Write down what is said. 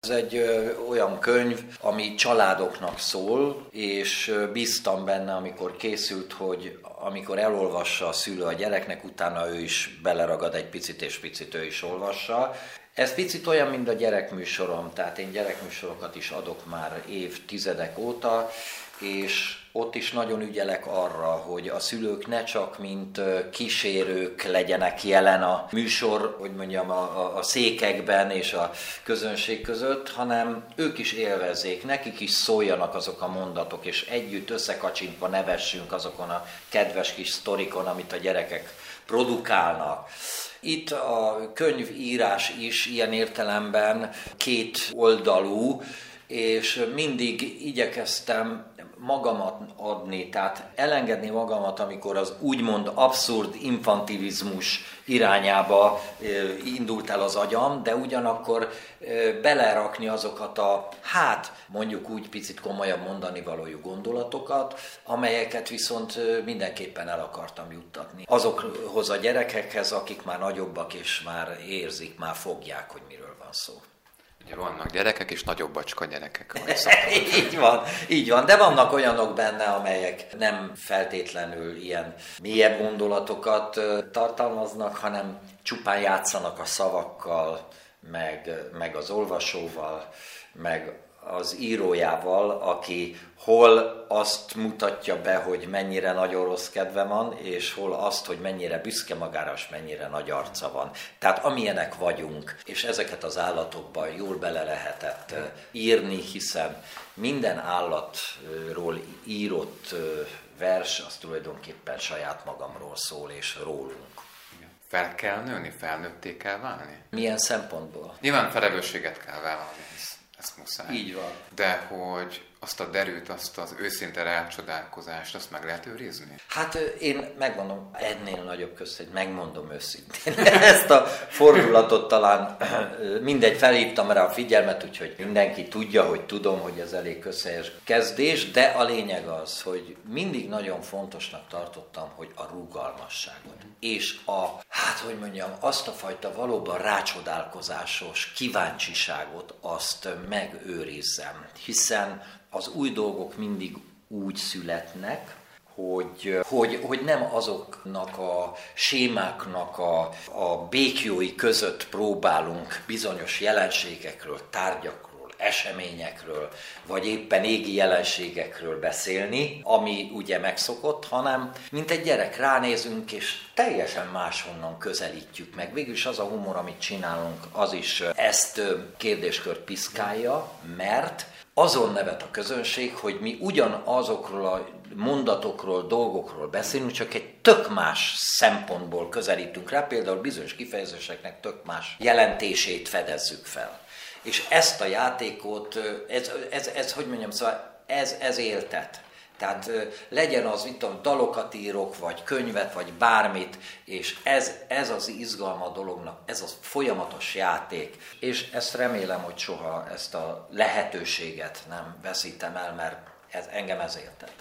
Ez egy ö, olyan könyv, ami családoknak szól, és ö, bíztam benne, amikor készült, hogy amikor elolvassa a szülő a gyereknek, utána ő is beleragad egy picit, és picit ő is olvassa. Ez picit olyan, mint a gyerekműsorom, tehát én gyerekműsorokat is adok már évtizedek óta, és ott is nagyon ügyelek arra, hogy a szülők ne csak mint kísérők legyenek jelen a műsor, hogy mondjam, a, a, székekben és a közönség között, hanem ők is élvezzék, nekik is szóljanak azok a mondatok, és együtt összekacsintva nevessünk azokon a kedves kis sztorikon, amit a gyerekek produkálnak. Itt a könyvírás is ilyen értelemben két oldalú, és mindig igyekeztem magamat adni, tehát elengedni magamat, amikor az úgymond abszurd infantilizmus irányába indult el az agyam, de ugyanakkor belerakni azokat a, hát mondjuk úgy picit komolyabb mondani valójú gondolatokat, amelyeket viszont mindenképpen el akartam juttatni. Azokhoz a gyerekekhez, akik már nagyobbak és már érzik, már fogják, hogy miről van szó. Ugye vannak gyerekek és nagyobb bacska gyerekek. így van, így van, de vannak olyanok benne, amelyek nem feltétlenül ilyen mélyebb gondolatokat tartalmaznak, hanem csupán játszanak a szavakkal, meg, meg az olvasóval, meg az írójával, aki hol azt mutatja be, hogy mennyire nagy orosz kedve van, és hol azt, hogy mennyire büszke magára, és mennyire nagy arca van. Tehát amilyenek vagyunk, és ezeket az állatokban jól bele lehetett írni, hiszen minden állatról írott vers, az tulajdonképpen saját magamról szól, és rólunk. Fel kell nőni, felnőtté kell válni? Milyen szempontból? Nyilván felelősséget kell vállalni, muszáj. Így van. De hogy azt a derűt, azt az őszinte rácsodálkozást, azt meg lehet őrizni? Hát én megmondom, ennél nagyobb közt, hogy megmondom őszintén. Ezt a fordulatot talán mindegy, felhívtam rá a figyelmet, úgyhogy mindenki tudja, hogy tudom, hogy ez elég közhelyes kezdés, de a lényeg az, hogy mindig nagyon fontosnak tartottam, hogy a rugalmasságot és a, hát hogy mondjam, azt a fajta valóban rácsodálkozásos kíváncsiságot azt megőrizzem, hiszen az új dolgok mindig úgy születnek, hogy, hogy, hogy nem azoknak a sémáknak a, a békjói között próbálunk bizonyos jelenségekről, tárgyak eseményekről, vagy éppen égi jelenségekről beszélni, ami ugye megszokott, hanem mint egy gyerek ránézünk, és teljesen máshonnan közelítjük meg. Végülis az a humor, amit csinálunk, az is ezt kérdéskört piszkálja, mert azon nevet a közönség, hogy mi ugyanazokról a mondatokról, dolgokról beszélünk, csak egy tök más szempontból közelítünk rá, például bizonyos kifejezéseknek tök más jelentését fedezzük fel. És ezt a játékot, ez, ez, ez hogy mondjam, szóval ez, ez éltet. Tehát legyen az, mit tudom, dalokat írok, vagy könyvet, vagy bármit, és ez, ez az izgalma a dolognak, ez a folyamatos játék. És ezt remélem, hogy soha ezt a lehetőséget nem veszítem el, mert ez, engem ez éltet.